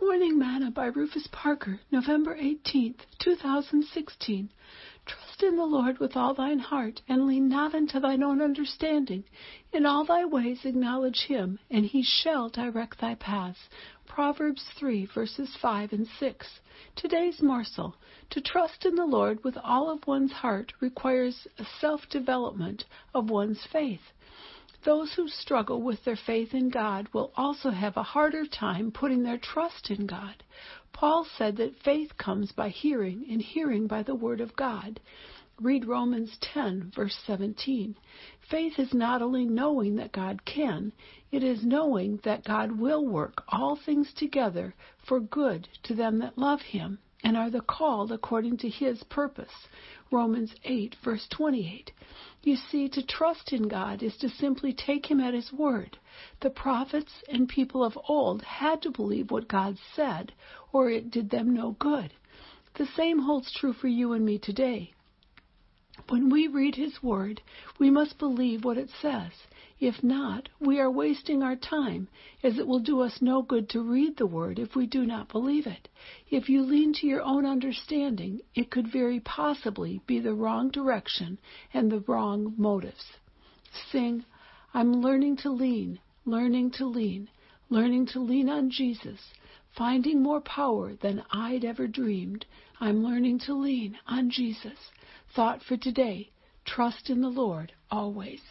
Morning Manna by Rufus Parker, November 18th, 2016. Trust in the Lord with all thine heart, and lean not unto thine own understanding. In all thy ways acknowledge him, and he shall direct thy paths. Proverbs 3, verses 5 and 6. Today's morsel. To trust in the Lord with all of one's heart requires a self development of one's faith. Those who struggle with their faith in God will also have a harder time putting their trust in God. Paul said that faith comes by hearing, and hearing by the Word of God. Read Romans 10, verse 17. Faith is not only knowing that God can, it is knowing that God will work all things together for good to them that love Him and are the called according to his purpose. Romans 8, verse 28. You see, to trust in God is to simply take him at his word. The prophets and people of old had to believe what God said, or it did them no good. The same holds true for you and me today. When we read His Word, we must believe what it says. If not, we are wasting our time, as it will do us no good to read the Word if we do not believe it. If you lean to your own understanding, it could very possibly be the wrong direction and the wrong motives. Sing, I'm learning to lean, learning to lean, learning to lean on Jesus, finding more power than I'd ever dreamed. I'm learning to lean on Jesus. Thought for today Trust in the Lord always.